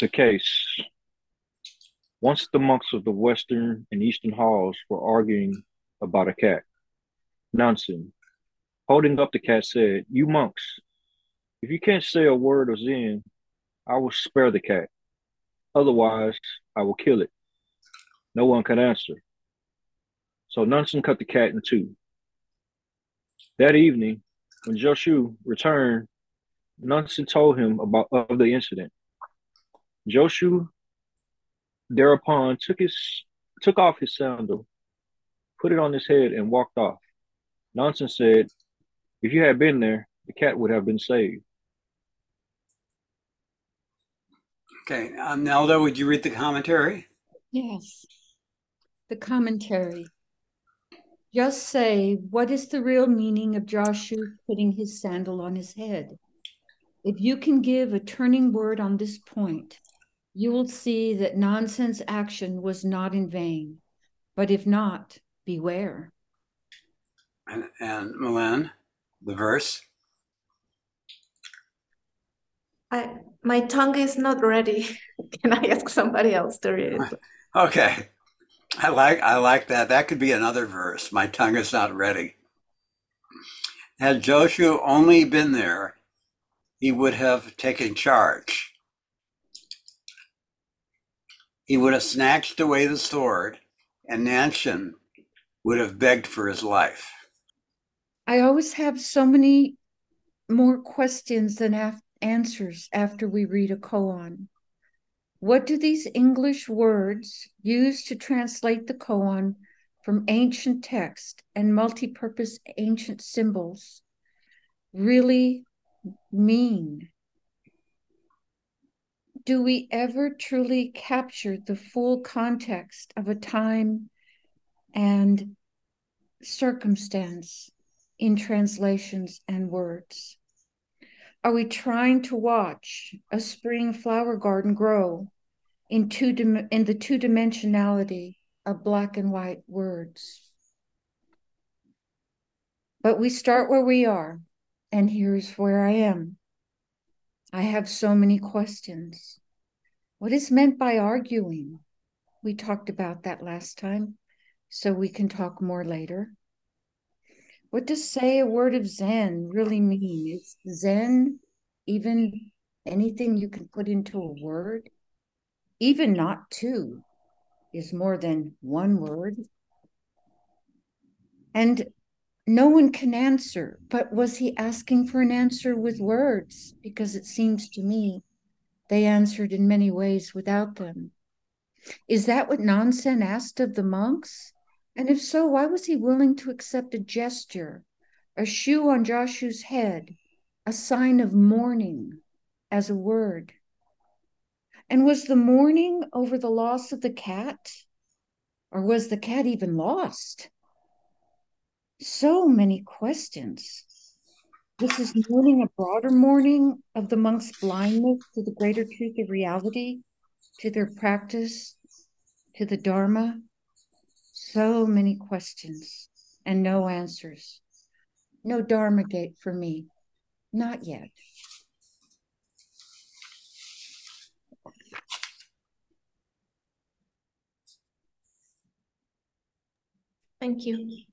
The case. Once the monks of the western and eastern halls were arguing about a cat. Nansen, holding up the cat, said, You monks, if you can't say a word of Zen, I will spare the cat. Otherwise, I will kill it. No one could answer. So Nansen cut the cat in two. That evening, when Joshu returned, Nansen told him about of the incident. Joshu thereupon took his took off his sandal, put it on his head, and walked off. Nansen said, If you had been there, the cat would have been saved. Okay, um, Nelda, would you read the commentary? Yes. The commentary. Just say, what is the real meaning of Joshua putting his sandal on his head? If you can give a turning word on this point, you will see that Nansen's action was not in vain. But if not, beware. And, and Milan, the verse. I my tongue is not ready. Can I ask somebody else to read it? Okay. I like I like that. That could be another verse. My tongue is not ready. Had Joshua only been there, he would have taken charge. He would have snatched away the sword, and Nansen would have begged for his life. I always have so many more questions than af- answers after we read a koan. What do these English words used to translate the koan from ancient text and multi-purpose ancient symbols really mean? Do we ever truly capture the full context of a time and circumstance in translations and words? Are we trying to watch a spring flower garden grow in two in the two dimensionality of black and white words? But we start where we are, and here's where I am. I have so many questions. What is meant by arguing? We talked about that last time, so we can talk more later. What does say a word of Zen really mean? Is Zen even anything you can put into a word? Even not two is more than one word. And no one can answer, but was he asking for an answer with words? Because it seems to me they answered in many ways without them. Is that what Nansen asked of the monks? And if so, why was he willing to accept a gesture, a shoe on Joshua's head, a sign of mourning as a word? And was the mourning over the loss of the cat? Or was the cat even lost? So many questions. This is mourning a broader mourning of the monks' blindness to the greater truth of reality, to their practice, to the Dharma, so many questions and no answers. No Dharma gate for me. Not yet. Thank you.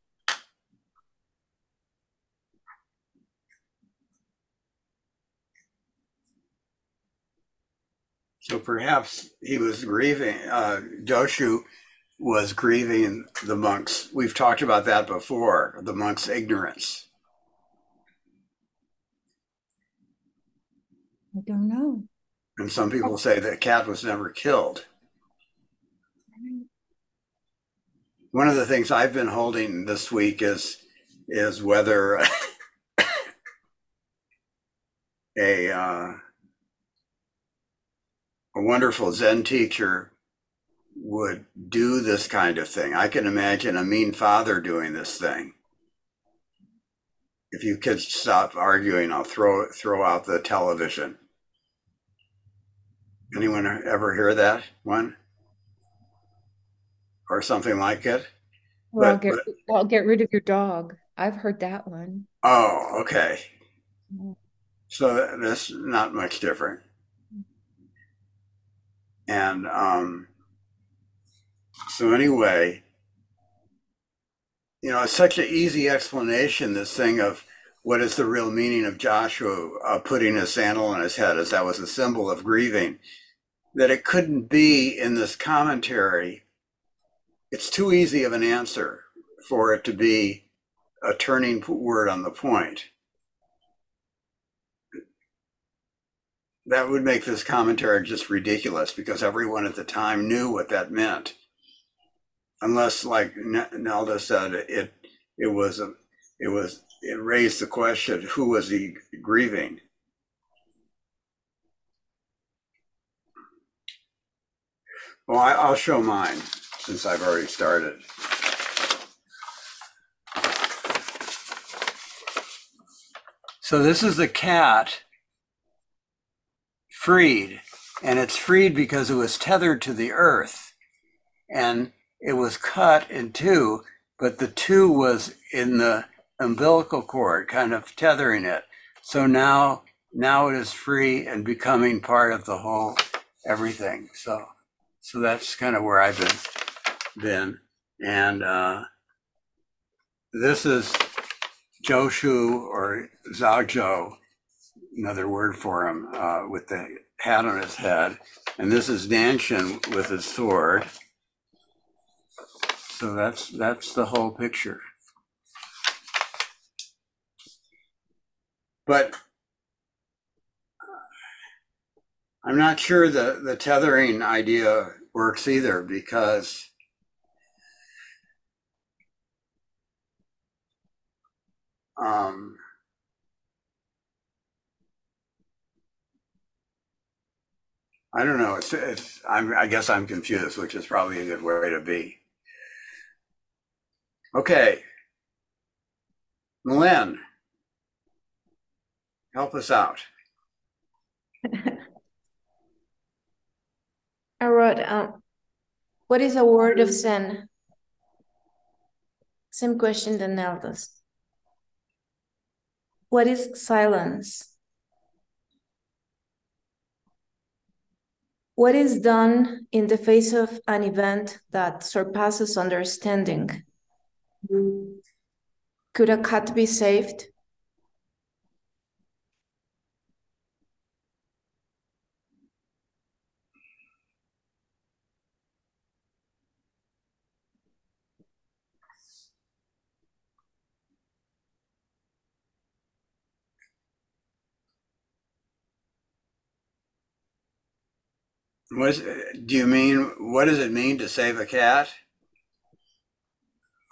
So perhaps he was grieving, uh, Joshu was grieving the monks. We've talked about that before, the monks' ignorance. I don't know. And some people say that cat was never killed. One of the things I've been holding this week is is whether a uh, a wonderful Zen teacher would do this kind of thing. I can imagine a mean father doing this thing. If you kids stop arguing, I'll throw throw out the television. Anyone ever hear that one? Or something like it? Well, But- get, but- well, get rid of your dog. I've heard that one. Oh, okay. Mm. So that's not much different. And um, so anyway, you know, it's such an easy explanation, this thing of what is the real meaning of Joshua uh, putting his sandal on his head, as that was a symbol of grieving, that it couldn't be in this commentary. It's too easy of an answer for it to be a turning word on the point. That would make this commentary just ridiculous because everyone at the time knew what that meant unless like Nelda said, it it was a it was it raised the question: who was he grieving? Well, I, I'll show mine since I've already started. So this is the cat freed, and it's freed because it was tethered to the earth. And it was cut in two, but the two was in the umbilical cord, kind of tethering it. So now, now it is free and becoming part of the whole everything. So, so that's kind of where I've been, been. And uh, this is Joshu or Zhao another word for him, uh, with the hat on his head. And this is Nanshan with his sword. So that's that's the whole picture. But I'm not sure the, the tethering idea works either because um, I don't know. It's, it's I'm, I guess I'm confused, which is probably a good way to be. Okay. Mylène, help us out. I wrote, um, what is a word of Zen? Same question than Nelda's. What is silence? What is done in the face of an event that surpasses understanding? Could a cat be saved? What do you mean? What does it mean to save a cat?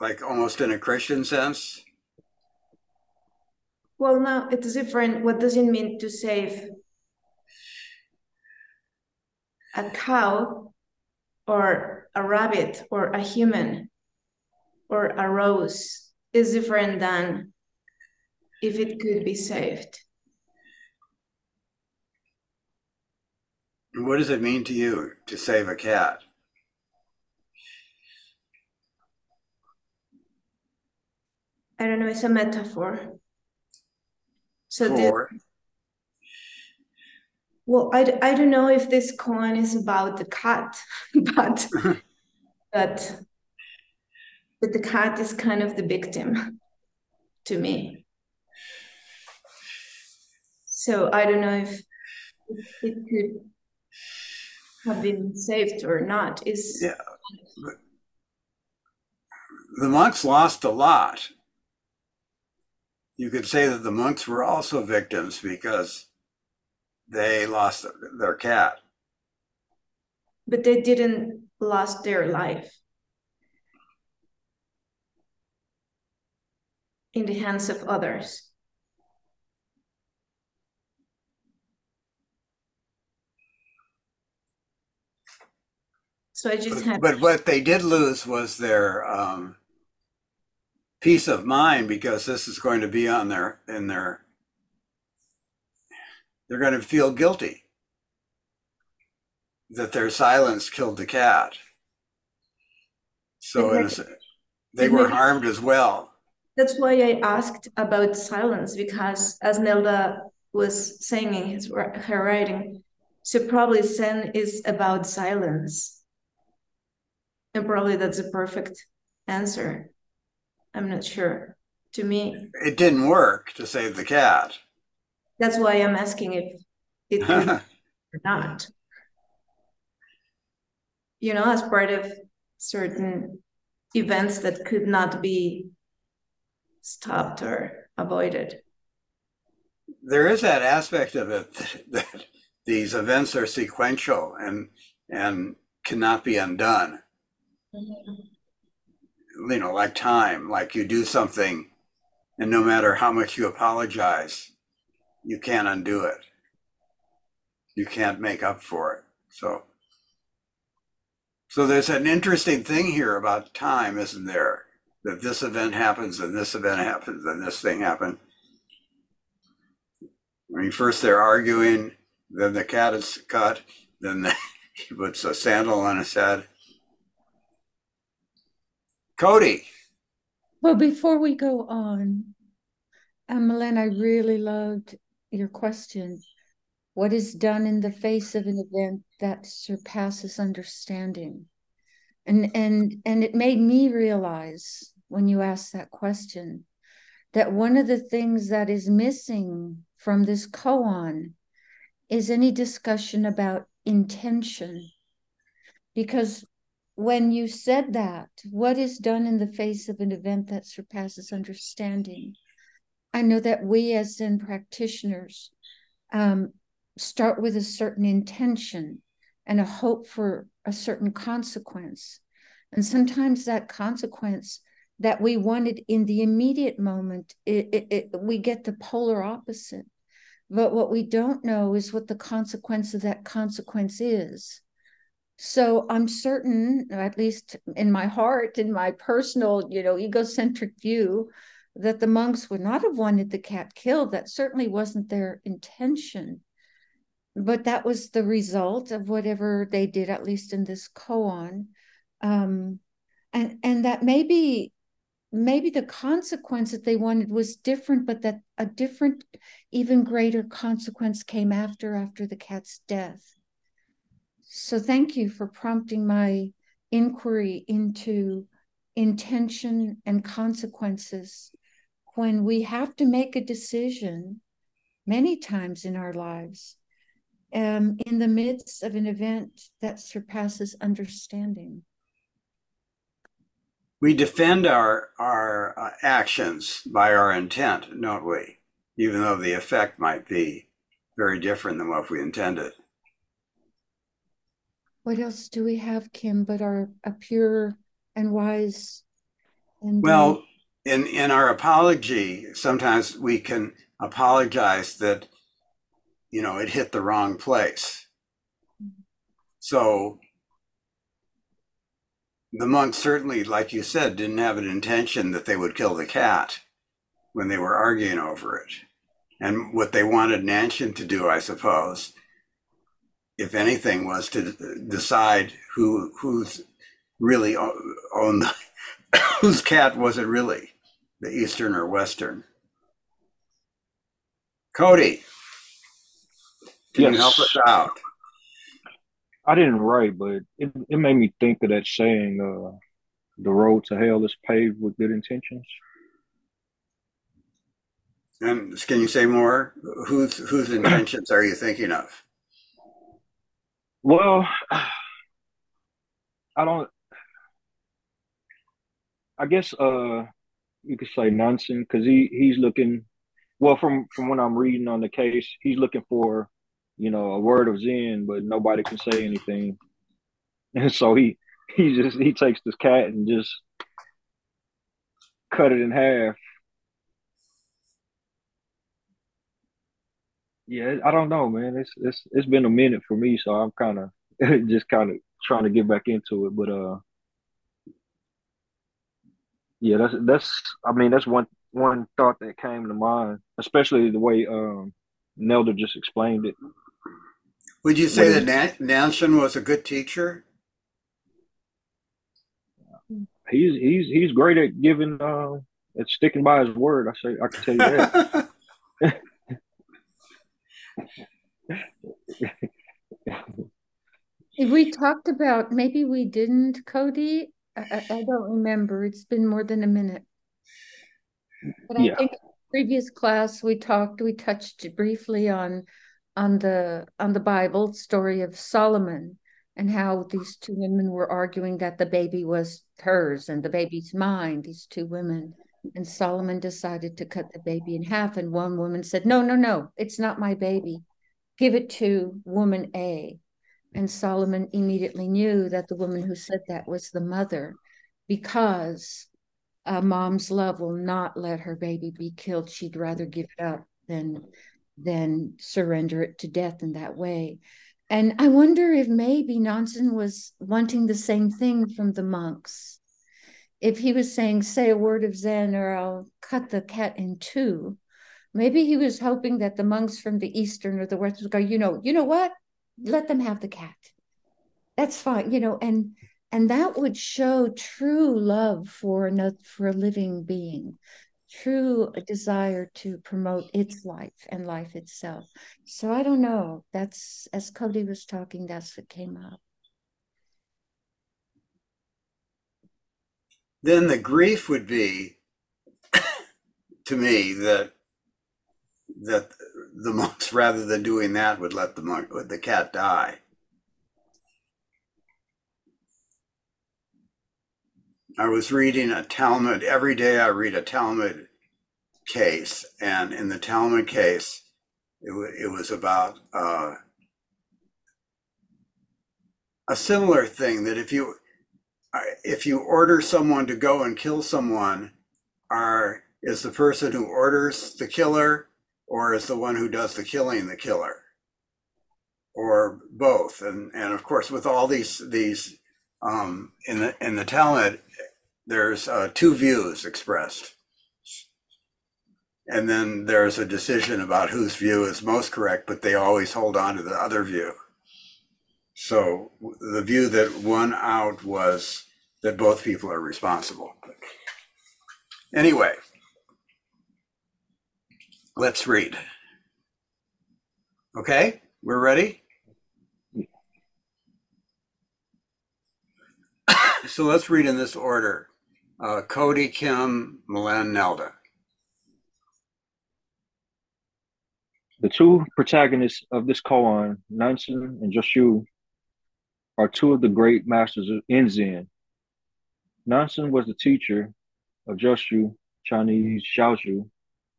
like almost in a Christian sense? Well, no, it's different. What does it mean to save a cow or a rabbit or a human or a rose is different than if it could be saved. What does it mean to you to save a cat? I don't know, it's a metaphor. So For? this, well, I, I don't know if this koan is about the cat, but but but the cat is kind of the victim to me. So I don't know if it could have been saved or not. Is yeah. The monks lost a lot you could say that the monks were also victims because they lost their cat. But they didn't lost their life in the hands of others. So I just but, had. But what they did lose was their um, peace of mind because this is going to be on their in their they're going to feel guilty that their silence killed the cat so a, they were harmed as well that's why i asked about silence because as nelda was saying in his her writing So probably Zen is about silence. And probably that's a perfect answer. I'm not sure. To me, It didn't work to save the cat. that's why I'm asking if it could or not. You know, as part of certain events that could not be stopped or avoided. there is that aspect of it that these events are sequential and and cannot be undone. Mm-hmm. You know, like time, like you do something, and no matter how much you apologize, you can't undo it. You can't make up for it. So, so there's an interesting thing here about time, isn't there? That this event happens, and this event happens, and this thing happened. I mean, first they're arguing, then the cat is cut, then the, he puts a sandal on his head. Cody, Well, before we go on, um, I really loved your question. What is done in the face of an event that surpasses understanding? And and and it made me realize when you asked that question that one of the things that is missing from this koan is any discussion about intention. Because when you said that, what is done in the face of an event that surpasses understanding? I know that we as Zen practitioners um, start with a certain intention and a hope for a certain consequence. And sometimes that consequence that we wanted in the immediate moment, it, it, it, we get the polar opposite. But what we don't know is what the consequence of that consequence is. So I'm certain, at least in my heart, in my personal, you know, egocentric view, that the monks would not have wanted the cat killed. That certainly wasn't their intention. But that was the result of whatever they did, at least in this koan. Um, and and that maybe maybe the consequence that they wanted was different, but that a different, even greater consequence came after after the cat's death. So thank you for prompting my inquiry into intention and consequences when we have to make a decision many times in our lives um, in the midst of an event that surpasses understanding. we defend our our uh, actions by our intent, don't we? Even though the effect might be very different than what we intended. What else do we have, Kim, but our a pure and wise and uh, Well, in in our apology, sometimes we can apologize that you know it hit the wrong place. So the monks certainly, like you said, didn't have an intention that they would kill the cat when they were arguing over it. And what they wanted Nanshan to do, I suppose, if anything, was to decide who who's really o- owned the, whose cat was it really, the Eastern or Western? Cody, can you help us out? I didn't write, but it, it made me think of that saying, uh, the road to hell is paved with good intentions. And can you say more? Whose whose intentions are you thinking of? Well, I don't, I guess, uh, you could say Nansen, because he, he's looking, well, from, from what I'm reading on the case, he's looking for, you know, a word of Zen, but nobody can say anything. And so he, he just, he takes this cat and just cut it in half. Yeah, I don't know, man. It's it's it's been a minute for me, so I'm kind of just kind of trying to get back into it. But uh, yeah, that's that's. I mean, that's one one thought that came to mind, especially the way um Nelda just explained it. Would you say that Nan- Nansen was a good teacher? He's he's he's great at giving uh at sticking by his word. I say I can tell you that. We talked about, maybe we didn't, Cody. I, I, don't remember. It's been more than a minute. But I Yeah. think previous class we talked, we touched briefly on on the on the Bible story of Solomon and how these two women were arguing that the baby was hers and the baby's mine, these two women. And Solomon decided to cut the baby in half. And one woman said, No, no, no, it's not my baby. Give it to woman A. And Solomon immediately knew that the woman who said that was the mother because a mom's love will not let her baby be killed. She'd rather give it up than than surrender it to death in that way. And I wonder if maybe Nansen was wanting the same thing from the monks. If he was saying, say a word of Zen or I'll cut the cat in two, maybe he was hoping that the monks from the Eastern or the West would go, you know, you know what? Let them have the cat. That's fine, you know, and and that would show true love for another for a living being true desire to promote its life and life itself so i don't know that's as cody was talking that's what came up Then the grief would be to me that that the monks rather than doing that would let the monk would the cat die. I was reading a Talmud every day. I read a Talmud case, and in the Talmud case, it, it was about uh, a similar thing that if you if you order someone to go and kill someone, are is the person who orders the killer, or is the one who does the killing the killer, or both? And and of course, with all these these um, in the in the Talmud, there's uh, two views expressed and then there's a decision about whose view is most correct, but they always hold on to the other view. So the view that won out was that both people are responsible. Anyway, let's read. Okay, we're ready? so let's read in this order uh, Cody, Kim, Milan, Nelda. The two protagonists of this koan, Nansen and Joshu, are two of the great masters in Zen. Nansen was the teacher of Joshu, Chinese Zhaozhou.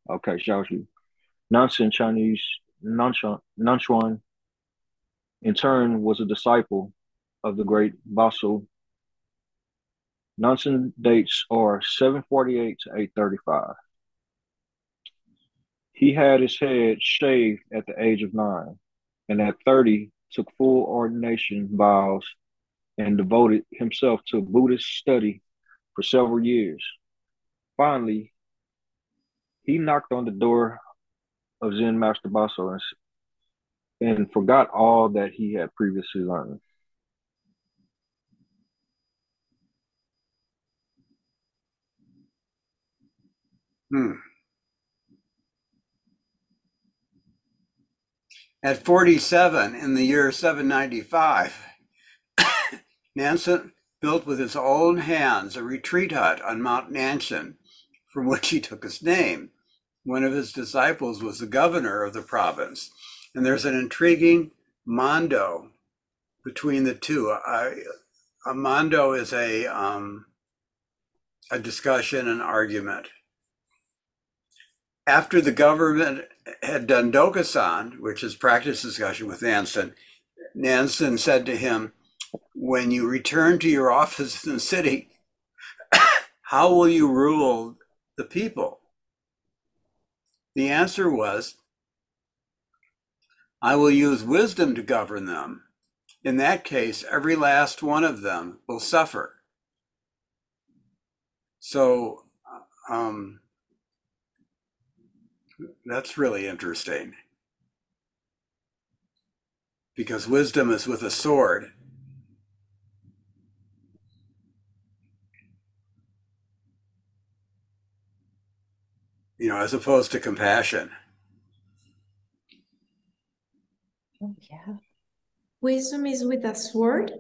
Okay, Zhaozhou. Nansen, Chinese Nanquan, Nanquan, in turn, was a disciple of the great Baso. Nansen dates are 748 to 835. He had his head shaved at the age of nine, and at 30 took full ordination vows and devoted himself to Buddhist study for several years. Finally, he knocked on the door of Zen Master Baso and, and forgot all that he had previously learned. Hmm. At 47 in the year 795, Nansen built with his own hands a retreat hut on Mount Nansen, from which he took his name. One of his disciples was the governor of the province. And there's an intriguing mondo between the two. I, a mondo is a, um, a discussion, an argument. After the government had done Dokusan, which is practice discussion with Nansen, Nansen said to him, When you return to your office in the city, how will you rule the people? The answer was, I will use wisdom to govern them. In that case, every last one of them will suffer. So, um, that's really interesting. Because wisdom is with a sword. You know, as opposed to compassion. oh yeah Wisdom is with a sword?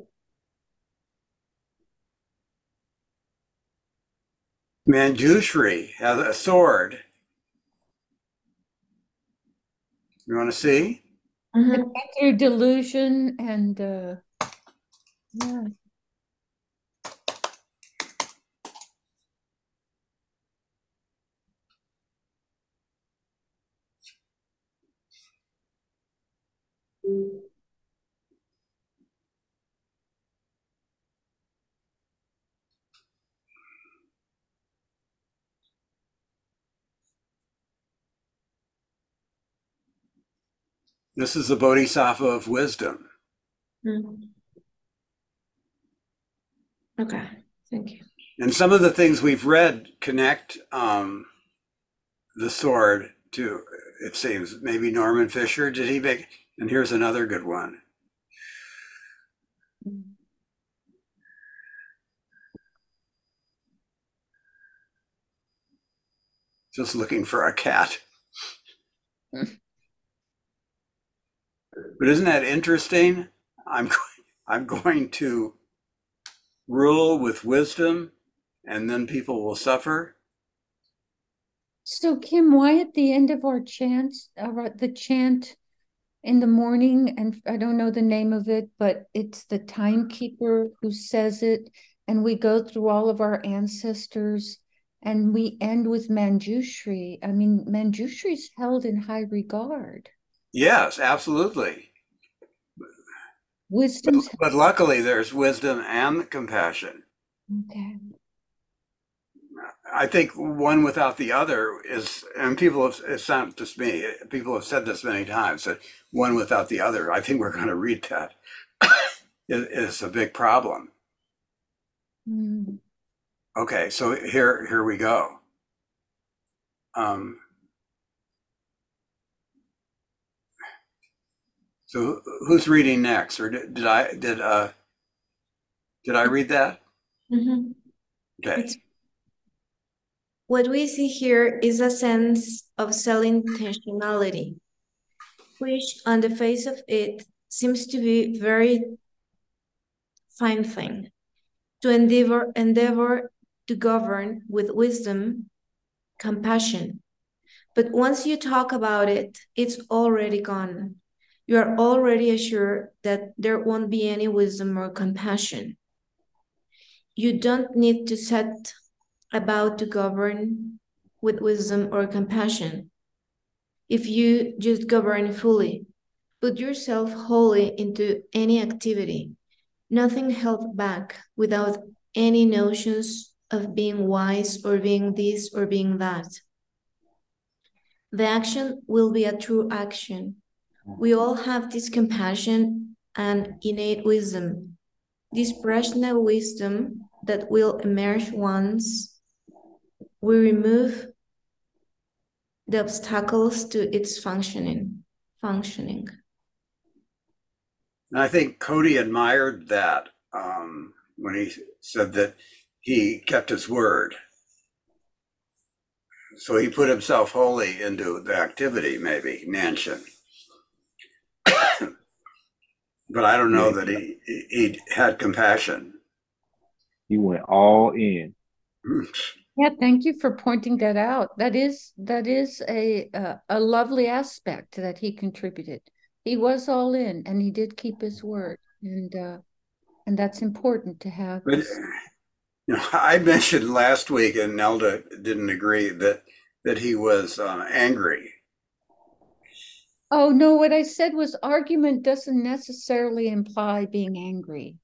Manjushri has a sword. You want to see? Mhm. Through delusion and uh yeah. This is the Bodhisattva of wisdom. Mm. Okay, thank you. And some of the things we've read connect um, the sword to, it seems, maybe Norman Fischer. Did he make? And here's another good one. Just looking for a cat. but isn't that interesting? I'm going, I'm going to rule with wisdom, and then people will suffer. So Kim, why at the end of our chants, uh, the chant in the morning, and I don't know the name of it, but it's the timekeeper who says it, and we go through all of our ancestors, and we end with Manjushri. I mean, Manjushri is held in high regard. Yes, absolutely. But, but luckily, there's wisdom and compassion. okay. I think one without the other is, and people have, it's not just me, people have said this many times, that one without the other, I think we're going to read that, is, is a big problem. Mm. Okay, so here, here we go. Um, so who's reading next, or did, did I did uh did I read that? Mhm. Okay. It's- What we see here is a sense of self-intentionality, which on the face of it seems to be very fine thing. To endeavor endeavor to govern with wisdom, compassion. But once you talk about it, it's already gone. You are already assured that there won't be any wisdom or compassion. You don't need to set about to govern with wisdom or compassion. If you just govern fully, put yourself wholly into any activity, nothing held back without any notions of being wise or being this or being that. The action will be a true action. We all have this compassion and innate wisdom, this prajna wisdom that will emerge once we remove the obstacles to its functioning. Functioning. And I think Cody admired that um, when he said that he kept his word. So he put himself wholly into the activity, maybe, Nanshan. But I don't know that he, he he had compassion. He went all in. Yeah, thank you for pointing that out. That is that is a uh, a lovely aspect that he contributed. He was all in, and he did keep his word, and uh, and that's important to have. But you know, I mentioned last week, and Nelda didn't agree that that he was uh, angry. Oh no, what I said was argument doesn't necessarily imply being angry.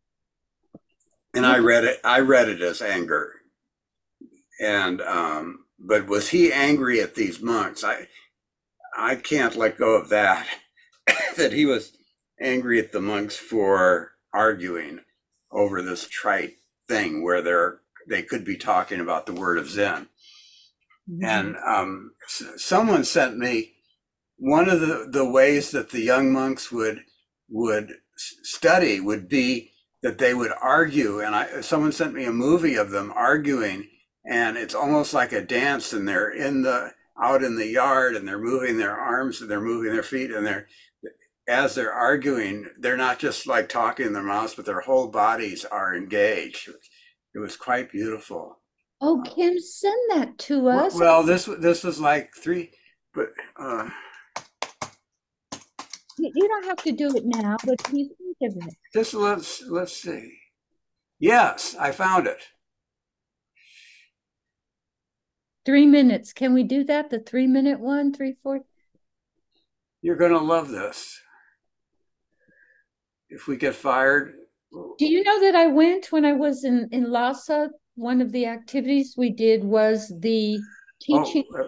and I read it. I read it as anger, and um, but was he angry at these monks? I I can't let go of that. that he was angry at the monks for arguing over this trite thing where they're they could be talking about the word of Zen. And um, someone sent me one of the, the ways that the young monks would would study would be that they would argue. And I someone sent me a movie of them arguing, and it's almost like a dance. And they're in the out in the yard, and they're moving their arms, and they're moving their feet, and they're as they're arguing, they're not just like talking in their mouths, but their whole bodies are engaged. It was quite beautiful. Oh, Kim, send that to us. Well, this this was like three, but uh, you, you don't have to do it now, but can you think of it. just let's let's see. Yes, I found it. Three minutes. Can we do that? The three minute one, three, four. You're gonna love this. If we get fired, Do you know that I went when I was in in Lhasa? One of the activities we did was the oh, teaching uh,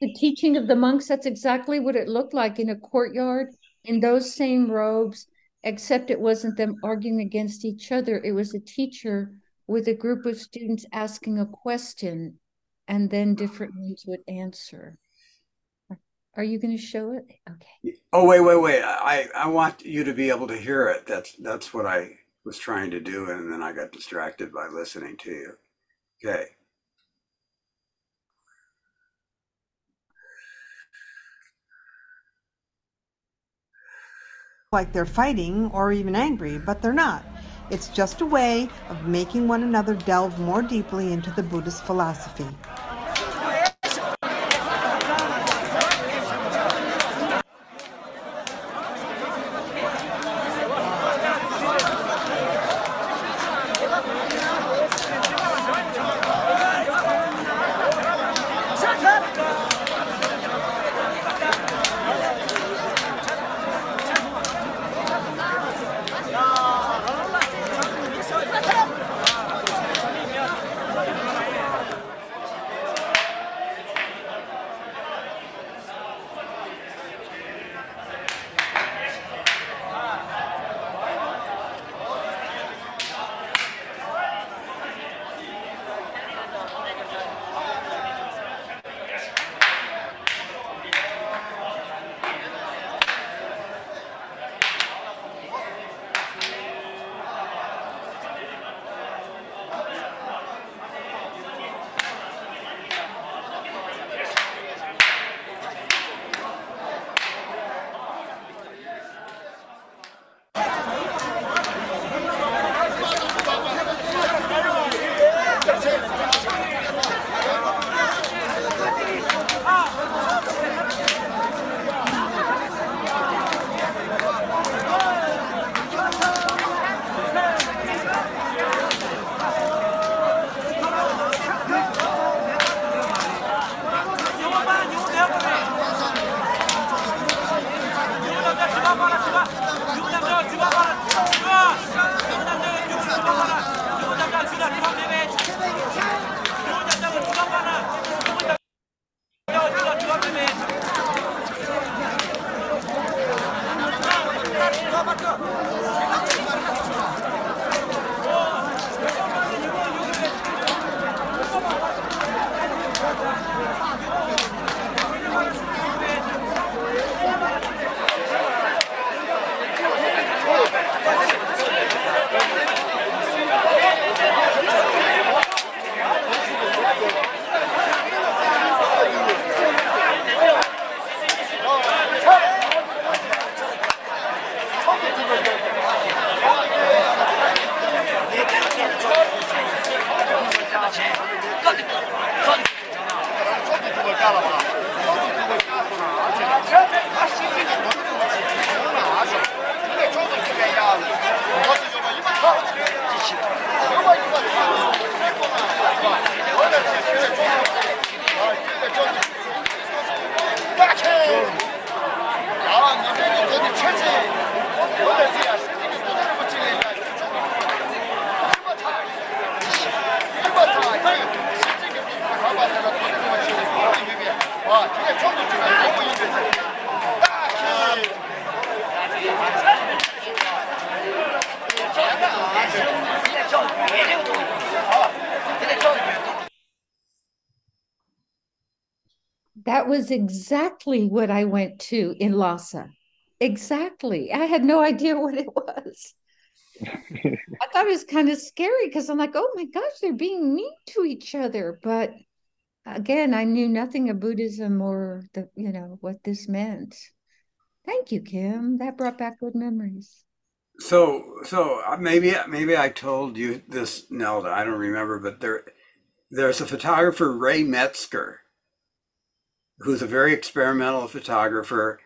the teaching of the monks. That's exactly what it looked like in a courtyard in those same robes, except it wasn't them arguing against each other. It was a teacher with a group of students asking a question, and then different ones would answer. Are you going to show it? Okay. oh wait, wait, wait. I I want you to be able to hear it. That's that's what I was trying to do, and then I got distracted by listening to you. Okay. Like they're fighting or even angry, but they're not. It's just a way of making one another delve more deeply into the Buddhist philosophy. That was exactly what I went to in Lhasa. Exactly. I had no idea what it was. I thought it was kind of scary because I'm like, oh my gosh, they're being mean to each other. But again, I knew nothing of Buddhism or the, you know, what this meant. Thank you, Kim. That brought back good memories. So, so uh, maybe maybe I told you this, Nelda. I don't remember, but there there's a photographer Ray Metzker, who's a very experimental photographer,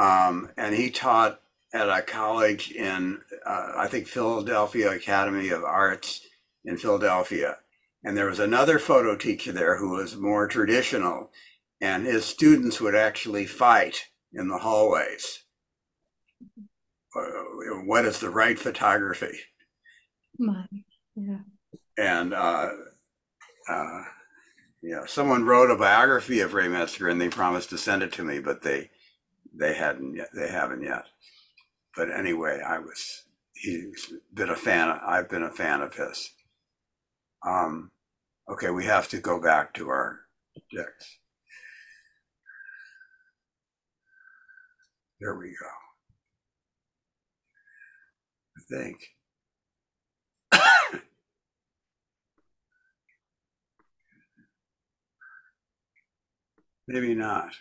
um, and he taught at a college in uh, I think Philadelphia Academy of Arts in Philadelphia, and there was another photo teacher there who was more traditional, and his students would actually fight in the hallways. Uh, what is the right photography? My, yeah. And uh, uh, yeah, someone wrote a biography of Ray Metzker, and they promised to send it to me, but they they hadn't yet. They haven't yet. But anyway, I was he's been a fan. I've been a fan of his. Um, okay, we have to go back to our text. There we go. Think. Maybe not.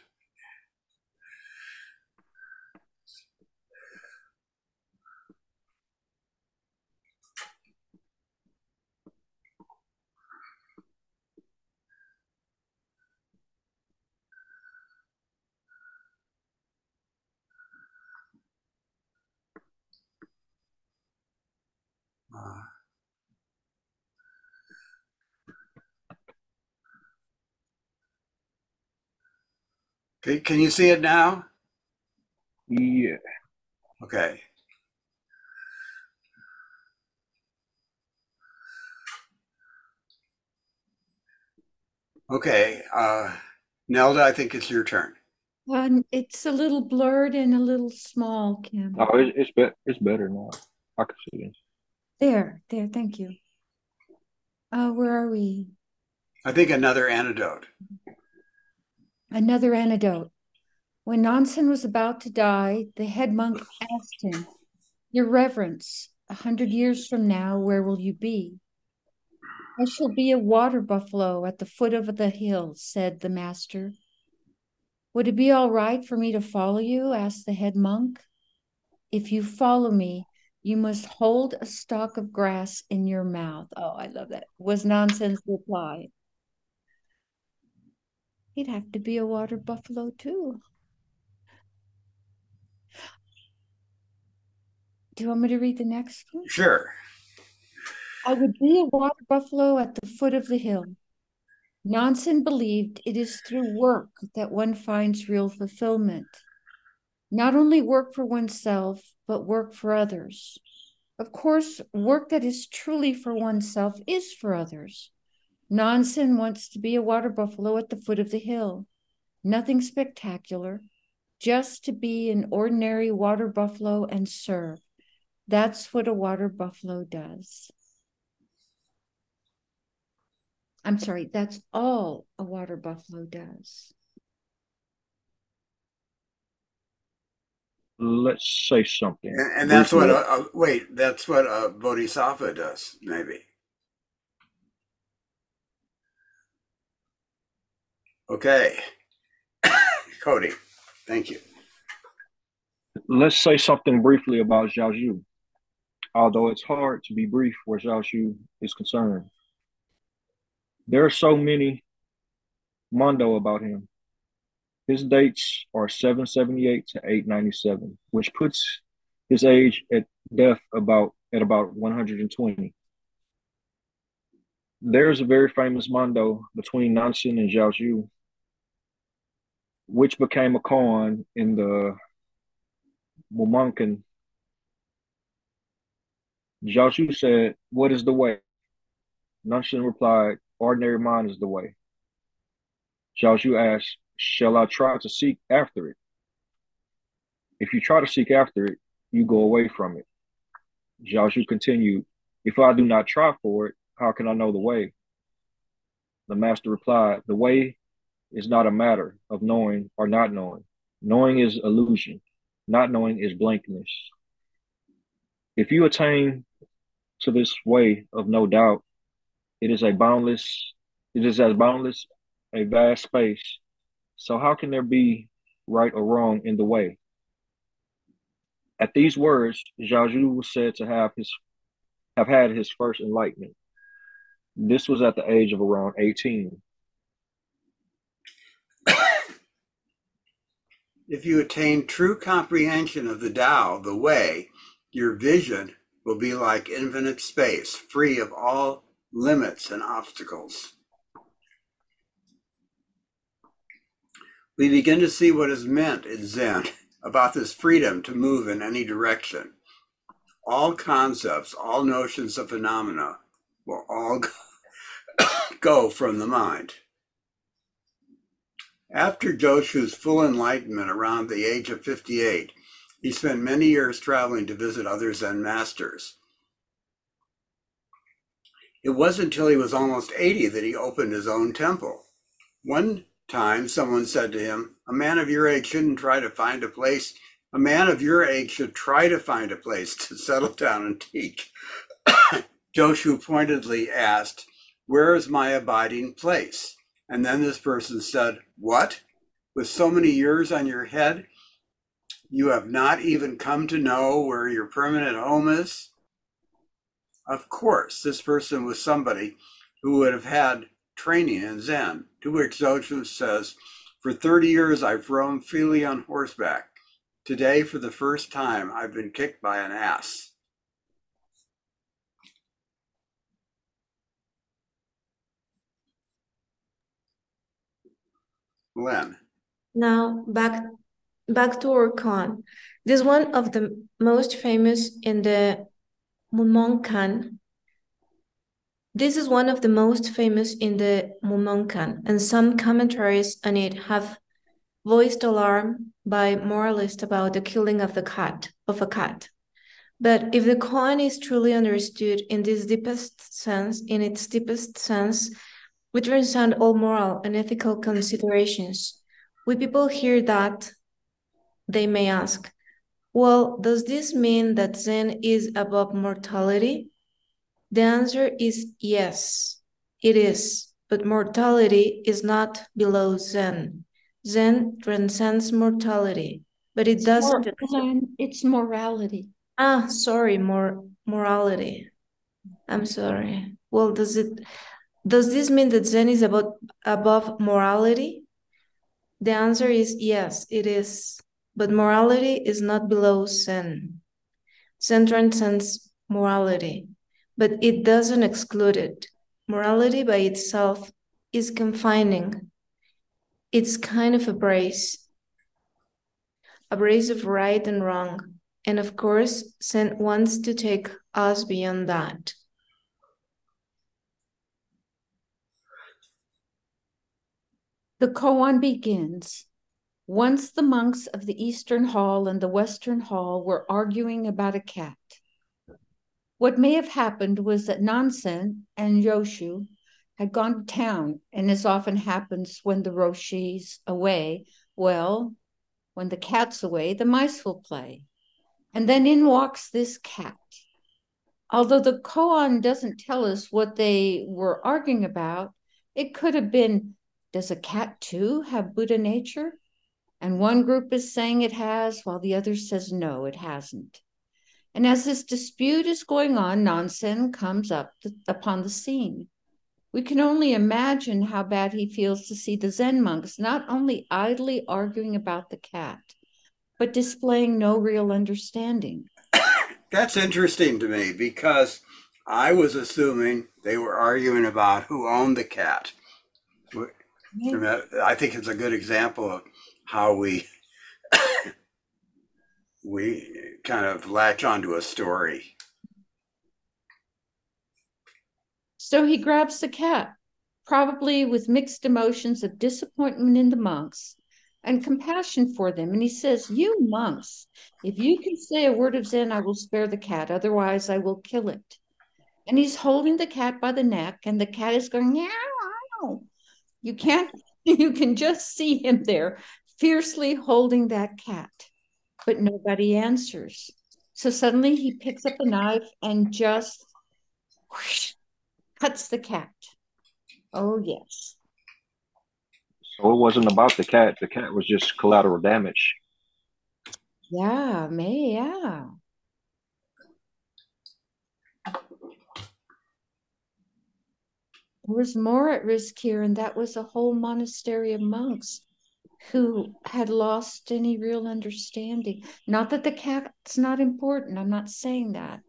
Okay, can you see it now? Yeah. Okay. Okay, uh, Nelda, I think it's your turn. Um, it's a little blurred and a little small, Kim. Oh, it's it's, be- it's better now. I can see it. There, there, thank you. Uh, where are we? I think another antidote. Another antidote. When Nansen was about to die, the head monk asked him, Your Reverence, a hundred years from now, where will you be? I shall be a water buffalo at the foot of the hill, said the master. Would it be all right for me to follow you? asked the head monk. If you follow me, you must hold a stalk of grass in your mouth. Oh, I love that. Was Nansen's reply. He'd have to be a water buffalo too. Do you want me to read the next one? Sure. I would be a water buffalo at the foot of the hill. Nansen believed it is through work that one finds real fulfillment. Not only work for oneself, but work for others. Of course, work that is truly for oneself is for others. Nansen wants to be a water buffalo at the foot of the hill. Nothing spectacular, just to be an ordinary water buffalo and serve. That's what a water buffalo does. I'm sorry, that's all a water buffalo does. Let's say something. And, and that's what, a, a, wait, that's what a bodhisattva does, maybe. Okay. Cody, thank you. Let's say something briefly about Zhaozhou. Although it's hard to be brief where Zhaozhou is concerned. There are so many mondo about him. His dates are 778 to 897, which puts his age at death about at about 120. There's a very famous mondo between Nansen and Zhaozhou, which became a koan in the Mumonkan. Zhao Zhu said, What is the way? Nansen replied, Ordinary mind is the way. Zhu asked, Shall I try to seek after it? If you try to seek after it, you go away from it. Zhu continued, If I do not try for it, how can I know the way? The master replied, The way is not a matter of knowing or not knowing. Knowing is illusion, not knowing is blankness. If you attain to this way of no doubt, it is a boundless, it is as boundless a vast space. So how can there be right or wrong in the way? At these words, Zhaozhou was said to have his have had his first enlightenment. This was at the age of around 18. If you attain true comprehension of the Tao, the way, your vision will be like infinite space, free of all limits and obstacles. We begin to see what is meant in Zen about this freedom to move in any direction. All concepts, all notions of phenomena will all go from the mind. After Joshu's full enlightenment around the age of 58, he spent many years traveling to visit other Zen masters. It wasn't until he was almost 80 that he opened his own temple. One time, someone said to him, A man of your age shouldn't try to find a place. A man of your age should try to find a place to settle down and teach. Joshu pointedly asked, Where is my abiding place? And then this person said, What? With so many years on your head, you have not even come to know where your permanent home is? Of course, this person was somebody who would have had training in Zen, to which Joshu says, For 30 years I've roamed freely on horseback. Today, for the first time, I've been kicked by an ass. Now back back to our koan. This is one of the most famous in the Mumonkan. This is one of the most famous in the Mumonkan, and some commentaries on it have voiced alarm by moralists about the killing of the cat of a cat. But if the koan is truly understood in this deepest sense, in its deepest sense, we transcend all moral and ethical considerations. When people hear that, they may ask, well, does this mean that Zen is above mortality? The answer is yes, it is, but mortality is not below Zen. Zen transcends mortality, but it It's doesn't. mor- it's morality. Ah, sorry, more morality. I'm sorry. Well, does it does this mean that Zen is about above morality? The answer is yes, it is. But morality is not below Zen. Zen transcends morality, but it doesn't exclude it. Morality by itself is confining. It's kind of a brace, a brace of right and wrong. And of course, Zen wants to take us beyond that. The koan begins. Once the monks of the Eastern Hall and the Western Hall were arguing about a cat. What may have happened was that Nansen and Joshu had gone to town, and as often happens when the Roshi's away, well, when the cat's away, the mice will play. And then in walks this cat. Although the koan doesn't tell us what they were arguing about, it could have been does a cat too have Buddha nature? And one group is saying it has, while the other says no, it hasn't. And as this dispute is going on, Nansen comes up th- upon the scene. We can only imagine how bad he feels to see the Zen monks not only idly arguing about the cat, but displaying no real understanding. That's interesting to me because I was assuming they were arguing about who owned the cat. And that- I think it's a good example of how we we kind of latch onto a story. So he grabs the cat, probably with mixed emotions of disappointment in the monks and compassion for them. And he says, You monks, if you can say a word of Zen, I will spare the cat. Otherwise, I will kill it. And he's holding the cat by the neck, and the cat is going, Meow. You can't, you can just see him there fiercely holding that cat, but nobody answers. So suddenly he picks up a knife and just whoosh, cuts the cat. Oh, yes. So it wasn't about the cat. The cat was just collateral damage. Yeah, may, yeah. Was more at risk here, and that was a whole monastery of monks who had lost any real understanding. Not that the cat's not important, I'm not saying that.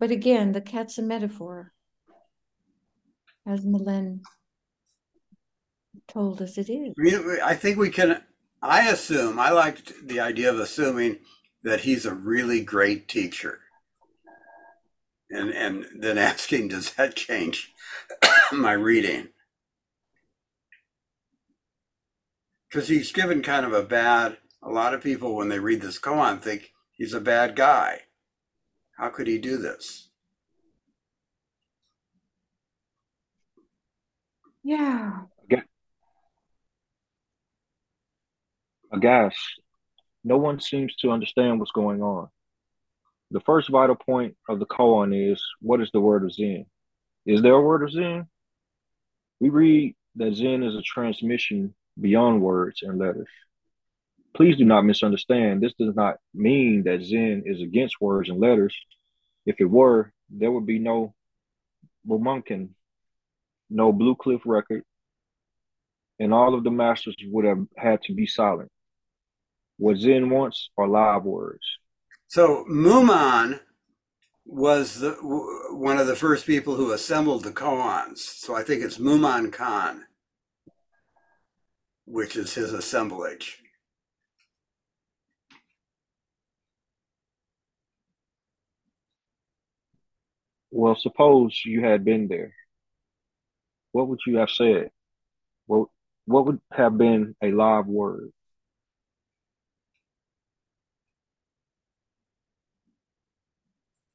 But again, the cat's a metaphor, as Melen told us it is. I think we can. I assume. I liked the idea of assuming that he's a really great teacher, and and then asking, does that change my reading? Because he's given kind of a bad. A lot of people, when they read this koan, think he's a bad guy. How could he do this? Yeah. Aghast. No one seems to understand what's going on. The first vital point of the koan is what is the word of Zen? Is there a word of Zen? We read that Zen is a transmission beyond words and letters. Please do not misunderstand. This does not mean that Zen is against words and letters. If it were, there would be no Mumonkan, no Blue Cliff record, and all of the masters would have had to be silent. What Zen wants are live words. So Mumon was the, one of the first people who assembled the koans. So I think it's Mumonkan, which is his assemblage. Well, suppose you had been there. What would you have said? What what would have been a live word?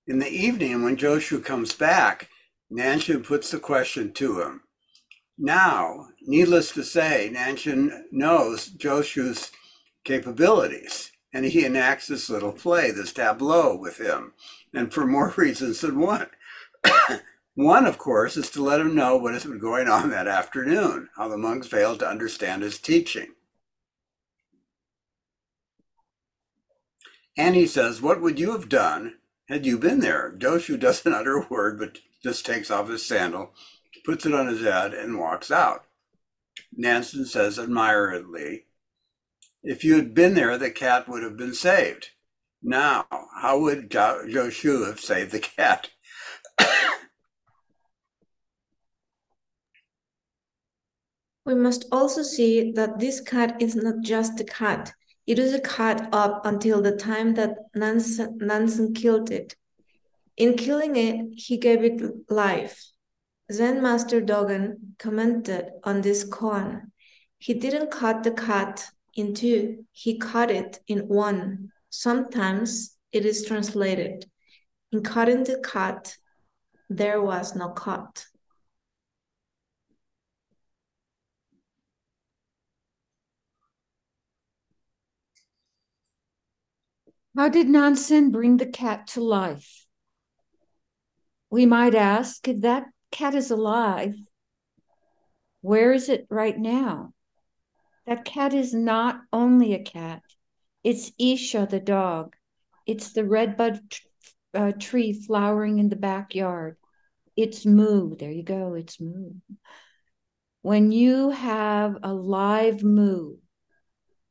In the evening, when Joshu comes back, Nansen puts the question to him. Now, needless to say, Nansen knows Joshu's capabilities, and he enacts this little play, this tableau with him, and for more reasons than one. one, of course, is to let him know what has been going on that afternoon, how the monks failed to understand his teaching. And he says, What would you have done had you been there? Joshu doesn't utter a word, but just takes off his sandal, puts it on his head, and walks out. Nansen says admiringly, If you had been there, the cat would have been saved. Now, how would Joshu have saved the cat? We must also see that this cat is not just a cat. It was cut up until the time that Nansen, Nansen killed it. In killing it, he gave it life. Zen Master Dogen commented on this koan. He didn't cut the cat in two, he cut it in one. Sometimes it is translated. In cutting the cat, there was no cut. How did Nansen bring the cat to life? We might ask if that cat is alive, where is it right now? That cat is not only a cat, it's Isha the dog. It's the redbud uh, tree flowering in the backyard. It's moo. There you go. It's moo. When you have a live moo,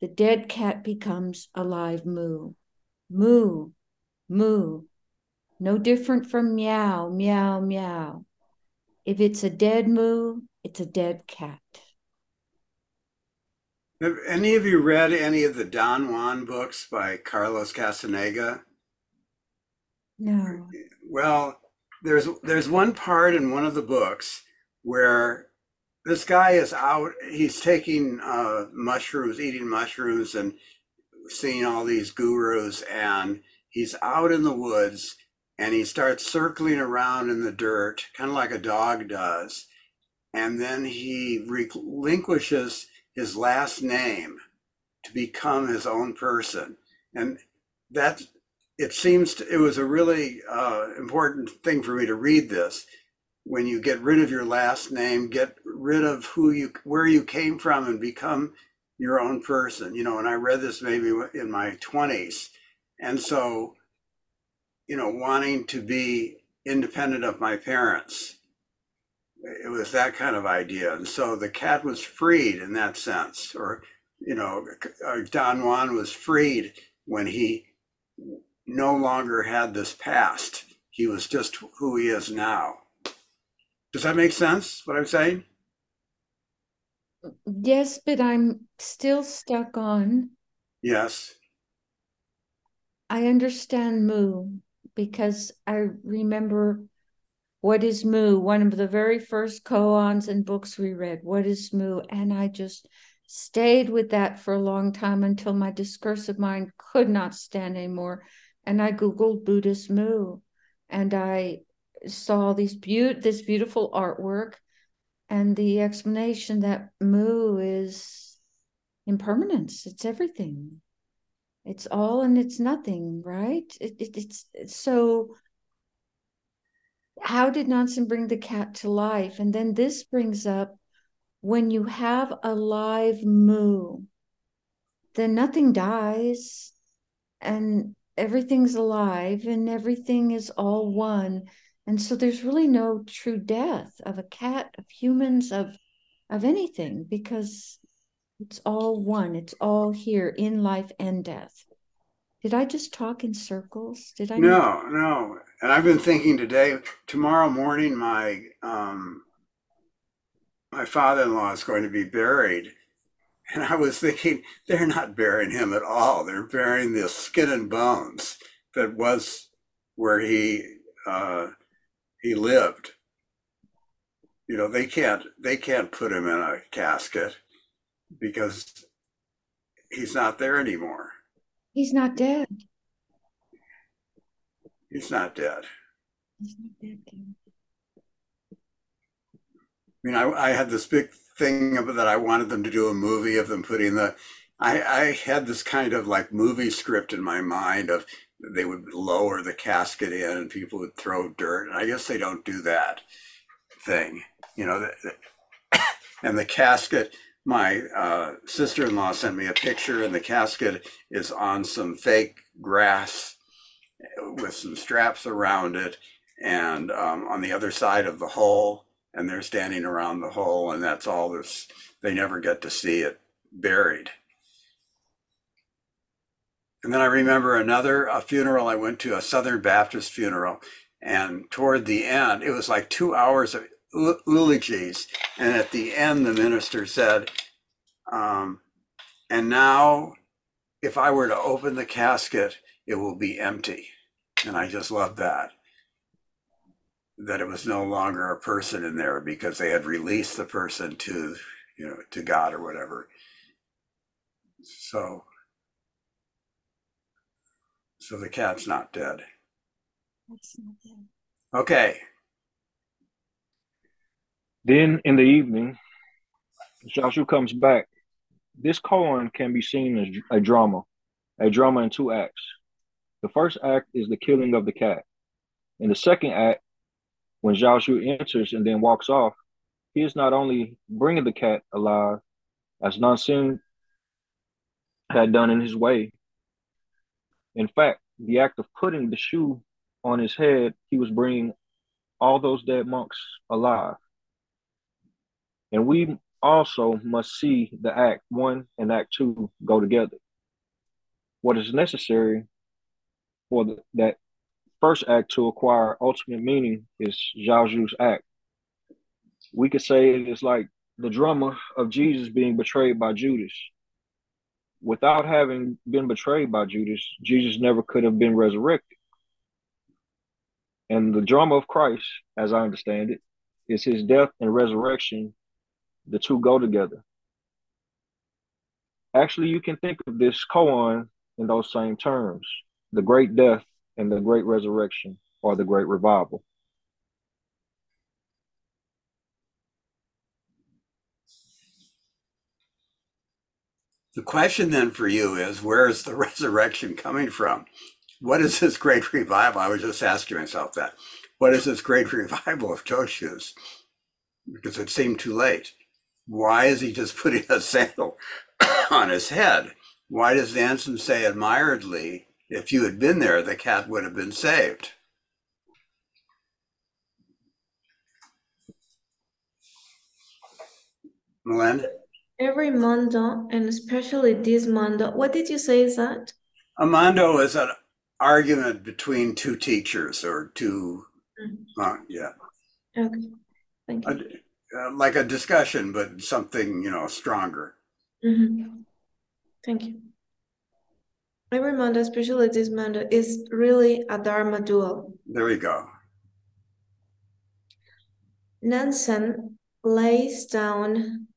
the dead cat becomes a live moo. Moo, moo. No different from meow, meow, meow. If it's a dead moo, it's a dead cat. Have any of you read any of the Don Juan books by Carlos Castaneda? No. Well, there's there's one part in one of the books where this guy is out. He's taking uh, mushrooms, eating mushrooms, and seeing all these gurus. And he's out in the woods, and he starts circling around in the dirt, kind of like a dog does. And then he relinquishes his last name to become his own person. And that it seems to, it was a really uh, important thing for me to read this. When you get rid of your last name, get rid of who you, where you came from, and become your own person. You know, and I read this maybe in my twenties, And so, you know, wanting to be independent of my parents, it was that kind of idea. And so the cat was freed in that sense, or, you know, uh, Don Juan was freed when he no longer had this past. He was just who he is now. Does that make sense, what I'm saying? Yes, but I'm still stuck on. Yes. I understand Moo because I remember what is Moo, one of the very first koans and books we read. What is Moo? And I just stayed with that for a long time until my discursive mind could not stand anymore. And I Googled Buddhist Moo and I saw these be- this beautiful artwork and the explanation that Mu is impermanence. It's everything. It's all and it's nothing, right? It, it, it's, it's so. How did Nansen bring the cat to life? And then this brings up when you have a live moo, then nothing dies and everything's alive and everything is all one and so there's really no true death of a cat of humans of of anything because it's all one it's all here in life and death did i just talk in circles did i No, no. And I've been thinking today, tomorrow morning, my um, my father-in-law is going to be buried. And I was thinking, they're not burying him at all. They're burying the skin and bones that was where he uh, he lived. You know, they can't they can't put him in a casket because he's not there anymore. he's not dead He's not dead. he's not dead. I mean, I, I had this big thing that I wanted them to do a movie of them putting the. I, I had this kind of like movie script in my mind of they would lower the casket in and people would throw dirt. And I guess they don't do that thing, you know. The, the- and the casket, my uh, sister in law sent me a picture, and the casket is on some fake grass with some straps around it and um, on the other side of the hole and they're standing around the hole and that's all this they never get to see it buried and then i remember another a funeral i went to a southern baptist funeral. And toward the end it was like two hours of eulogies. And at the end the minister said um, and now if i were to open the casket it will be empty. And i just love that that it was no longer a person in there because they had released the person to you know to god or whatever. So so the cat's not dead That's not dead. okay Then in the evening, Joshu comes back. This koan can be seen as a drama, a drama in two acts. The first act is the killing of the cat. In the second act, when Joshu enters and then walks off, he is not only bringing the cat alive, as Nansen had done in his way. In fact, the act of putting the shoe on his head, he was bringing all those dead monks alive. And we also must see the act one and act two go together. What is necessary for the, that first act to acquire ultimate meaning is Zhaozhou's act. We could say it is like the drama of Jesus being betrayed by Judas. Without having been betrayed by Judas, Jesus never could have been resurrected. And the drama of Christ, as I understand it, is his death and resurrection. The two go together. Actually, you can think of this koan in those same terms the great death and the great resurrection or the great revival. The question then for you is where is the resurrection coming from? What is this great revival? I was just asking myself that. What is this great revival of Joshu's? Because it seemed too late. Why is he just putting a sandal on his head? Why does Nansen say admiredly if you had been there, the cat would have been saved. Melinda? Every mondo, and especially this mondo, what did you say is that? A mondo is an argument between two teachers or two, uh, yeah, Okay, thank you. a, uh, like a discussion, but something, you know, stronger. Mhm. Thank you. Every mondo, especially this mondo, is really a Dharma duel. There we go. Nansen lays down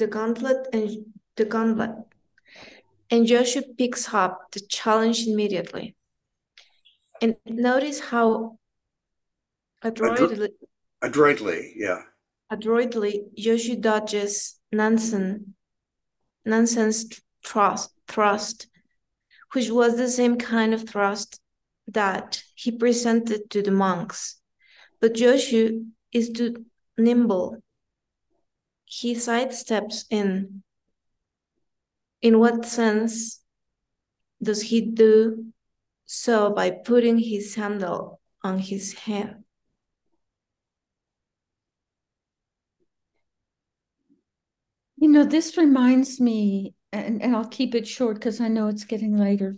the gauntlet and the gauntlet, and Joshu picks up the challenge immediately. And notice how adroitly, Adroitly, yeah. adroitly Joshu dodges Nansen, Nansen's thrust, thrust, which was the same kind of thrust that he presented to the monks. But Joshu is too nimble. He sidesteps in. In what sense does he do so by putting his sandal on his head? You know, this reminds me, and, and I'll keep it short because I know it's getting later,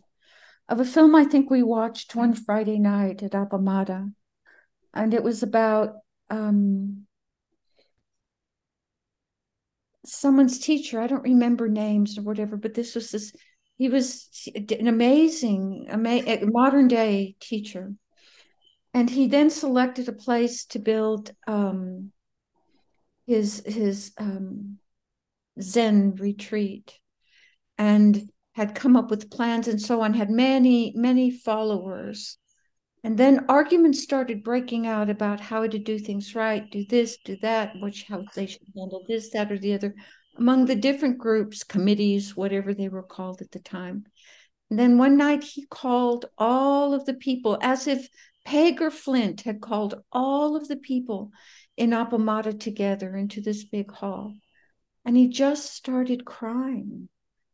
of a film I think we watched one Friday night at Appamada. And it was about um, someone's teacher. I don't remember names or whatever, but this was this, he was an amazing, ama- modern day teacher. And he then selected a place to build um, his his um, Zen retreat and had come up with plans and so on, had many, many followers. And then arguments started breaking out about how to do things right, do this, do that, which how they should handle this, that, or the other, among the different groups, committees, whatever they were called at the time. And then one night he called all of the people, as if Peg or Flint had called all of the people in Appamada together into this big hall. And he just started crying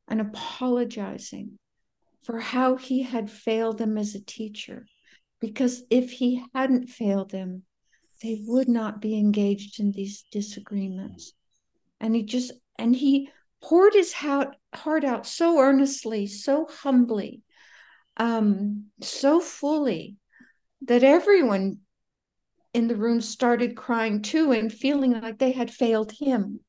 and apologizing for how he had failed them as a teacher. Because if he hadn't failed them, they would not be engaged in these disagreements. And he just, and he poured his heart, out so earnestly, so humbly, um, so fully that everyone in the room started crying too and feeling like they had failed him.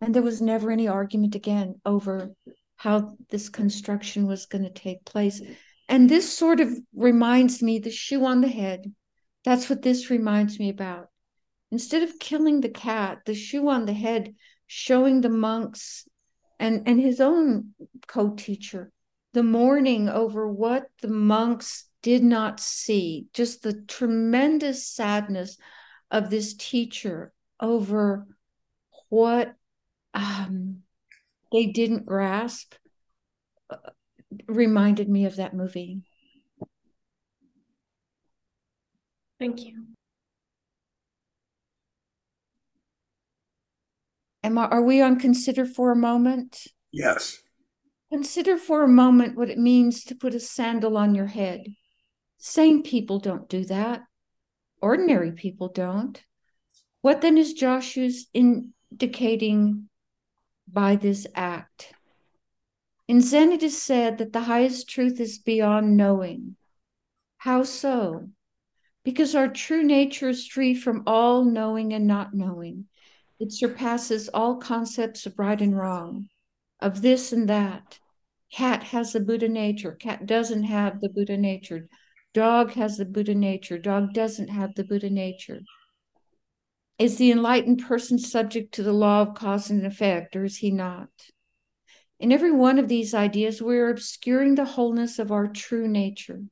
And there was never any argument again over how this construction was going to take place. And this sort of reminds me the shoe on the head. That's what this reminds me about. Instead of killing the cat, the shoe on the head showing the monks and, and his own co teacher the mourning over what the monks did not see, just the tremendous sadness of this teacher over what um, they didn't grasp reminded me of that movie. Thank you. Am I, are we on consider for a moment? Yes. Consider for a moment what it means to put a sandal on your head. Sane people don't do that. Ordinary people don't. What then is Joshu's indicating by this act? In Zen, it is said that the highest truth is beyond knowing. How so? Because our true nature is free from all knowing and not knowing. It surpasses all concepts of right and wrong, of this and that. Cat has the Buddha nature. Cat doesn't have the Buddha nature. Dog has the Buddha nature. Dog doesn't have the Buddha nature. Is the enlightened person subject to the law of cause and effect, or is he not? In every one of these ideas, we are obscuring the wholeness of our true nature.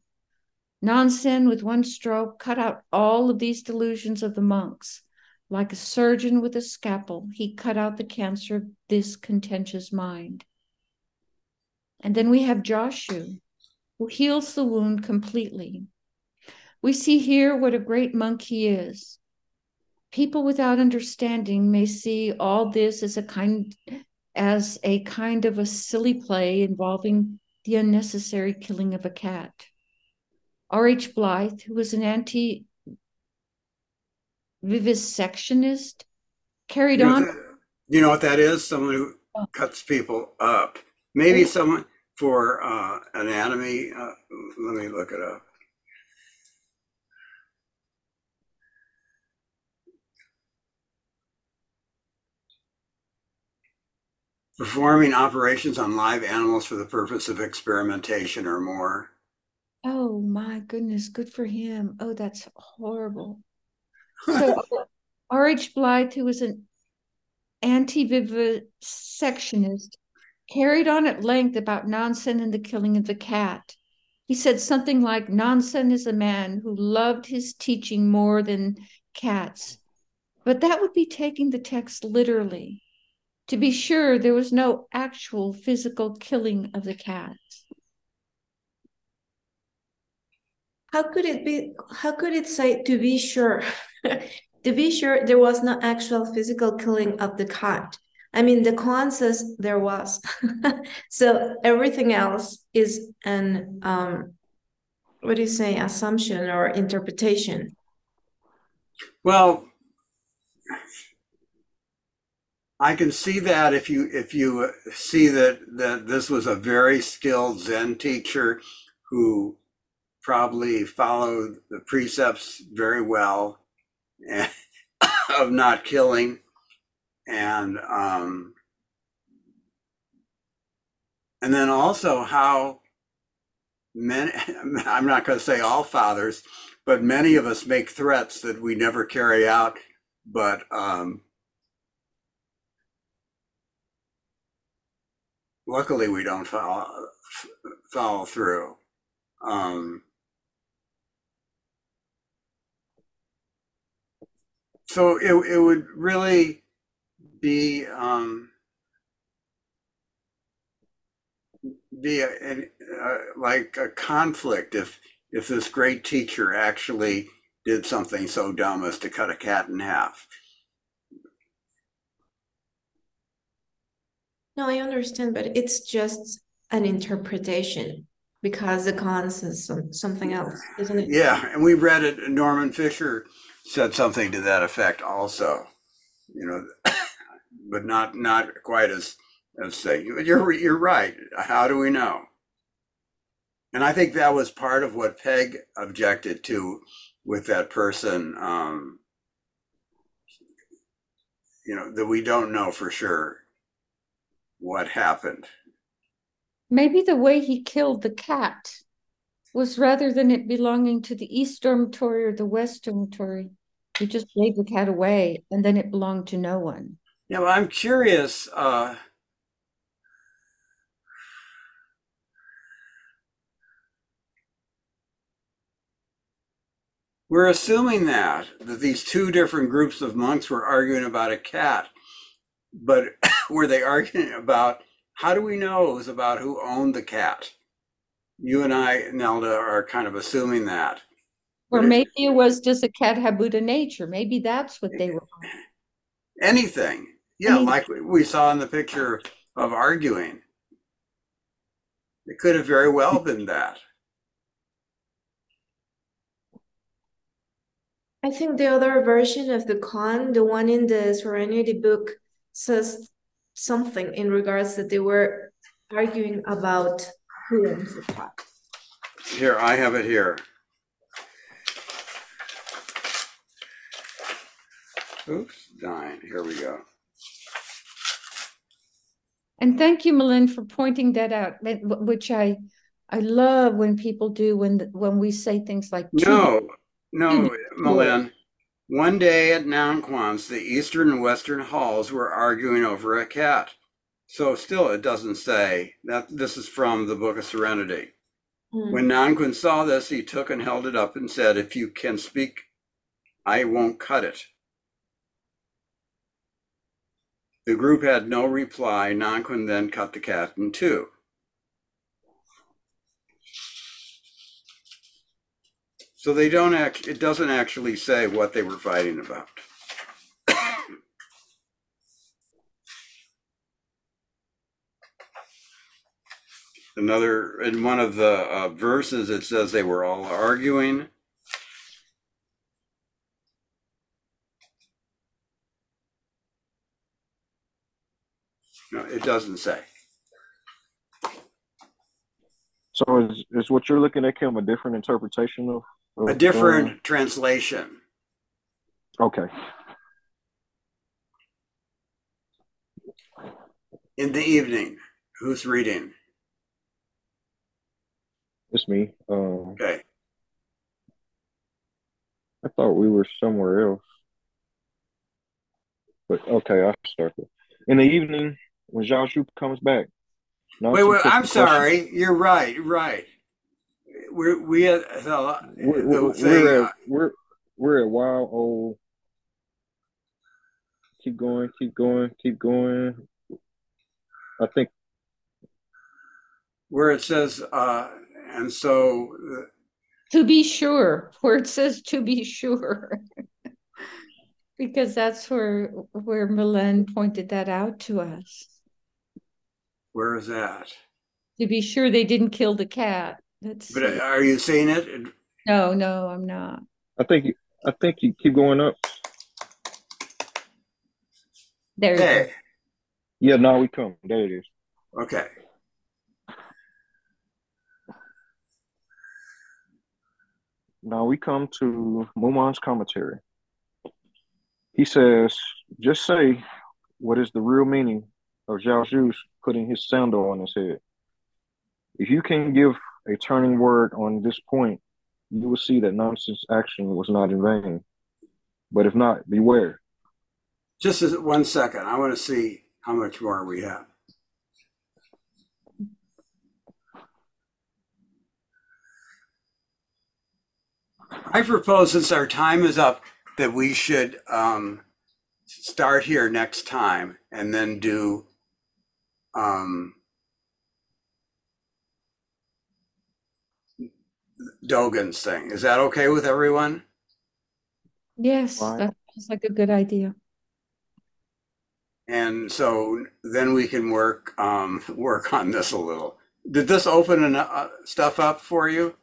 Nansen, with one stroke, cut out all of these delusions of the monks. Like a surgeon with a scalpel, he cut out the cancer of this contentious mind. And then we have Joshu, who heals the wound completely. We see here what a great monk he is. People without understanding may see all this as a kind as a kind of a silly play involving the unnecessary killing of a cat. R.H. Blyth, who was an anti vivisectionist, carried You know, on. that- you know what that is? Someone who Oh. cuts people up. Maybe someone for uh, anatomy. Uh, let me look it up. Performing operations on live animals for the purpose of experimentation or more. Oh my goodness, good for him. Oh, that's horrible. So uh, R.H. Blyth, who was an anti-vivisectionist, carried on at length about Nansen and the killing of the cat. He said something like, Nansen is a man who loved his teaching more than cats. But that would be taking the text literally. To be sure, there was no actual physical killing of the cat. How could it be? How could it say to be sure? to be sure, there was no actual physical killing of the cat. I mean, the koan says there was. so everything else is an um, what do you say, assumption or interpretation. Well, I can see that if you if you uh, see that that this was a very skilled Zen teacher who probably followed the precepts very well and, of not killing and um and then also how many I'm not going to say all fathers but many of us make threats that we never carry out but um luckily we don't follow follow through. Um so it, it would really be um be a, uh, like a conflict if if this great teacher actually did something so dumb as to cut a cat in half No, I understand, but it's just an interpretation because the koan is some, something else, isn't it? Yeah, and we read it. Norman Fischer said something to that effect also. You know, but not not quite as as say. You're you're right. How do we know? And I think that was part of what Peg objected to with that person. Um, you know that we don't know for sure what happened. Maybe the way he killed the cat was rather than it belonging to the East Dormitory or the West Dormitory, he just gave the cat away and then it belonged to no one. Yeah, well, I'm curious. Uh, we're assuming that that these two different groups of monks were arguing about a cat, but were they arguing about how do we know it was about who owned the cat? You and I, Nelda, are kind of assuming that. Or maybe it was just a cat have Buddha nature? Maybe that's what they were. anything. Yeah, mean- like we- we saw in the picture of arguing. It could have very well been that. I think the other version of the koan, the one in the Serenity book, says something in regards that they were arguing about who owns the cat. Here, I have it here. Oops, dying. Here we go. And thank you, Malin, for pointing that out, that- wh- which I I love when people do when when we say things like "to No, no. Malin. One day at Nanquan's, the eastern and western halls were arguing over a cat. So still, it doesn't say that this is from the Book of Serenity. Mm. When Nanquan saw this, he took and held it up and said, If you can speak, I won't cut it. The group had no reply. Nanquan then cut the cat in two. So they don't act, it doesn't actually say what they were fighting about. Another, in one of the uh, verses, it says they were all arguing. No, it doesn't say. So is is what you're looking at, Kim, a different interpretation of, of A different translation. okay. In the evening, who's reading? It's me. Um, Okay. I thought we were somewhere else. But okay, I'll start there. In the evening, when Zhaozhou comes back. Wait, wait, I'm sorry. You're right, right. We're, we had the, We're, the we're, thing, we're, uh, at, we're, we're at wild old. Keep going, keep going, keep going. I think where it says, uh, and so uh, To be sure, where it says to be sure. Because that's where where Milan pointed that out to us. where is that? To be sure they didn't kill the cat. That's But uh, are you seeing it? no, no, I'm not. I think I think you keep going up. There you go. Yeah, now we come. There it is. okay. Now we come to Mumon's commentary. He says, just say what is the real meaning of Zhaozhou's putting his sandal on his head. If you can give a turning word on this point, you will see that Nansen's action was not in vain. But if not, beware. Just one second. I want to see how much more we have. I propose, since our time is up, that we should um, start here next time and then do um, Dogen's thing. Is that okay with everyone? Yes, Fine. that sounds like a good idea. And so then we can work um, work on this a little. Did this open enough uh, stuff up for you?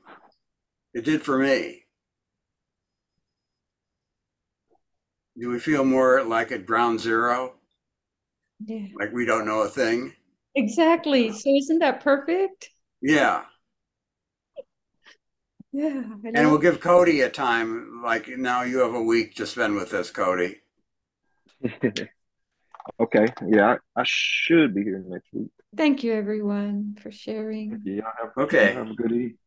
It did for me. Do we feel more like at ground zero? Yeah. Like we don't know a thing? Exactly. So isn't that perfect? Yeah. Yeah. I And we'll give Cody a time, like now you have a week to spend with this, Cody. okay. Yeah, I, I should be here next week. Thank you everyone for sharing. Yeah, have, Okay. have a good evening.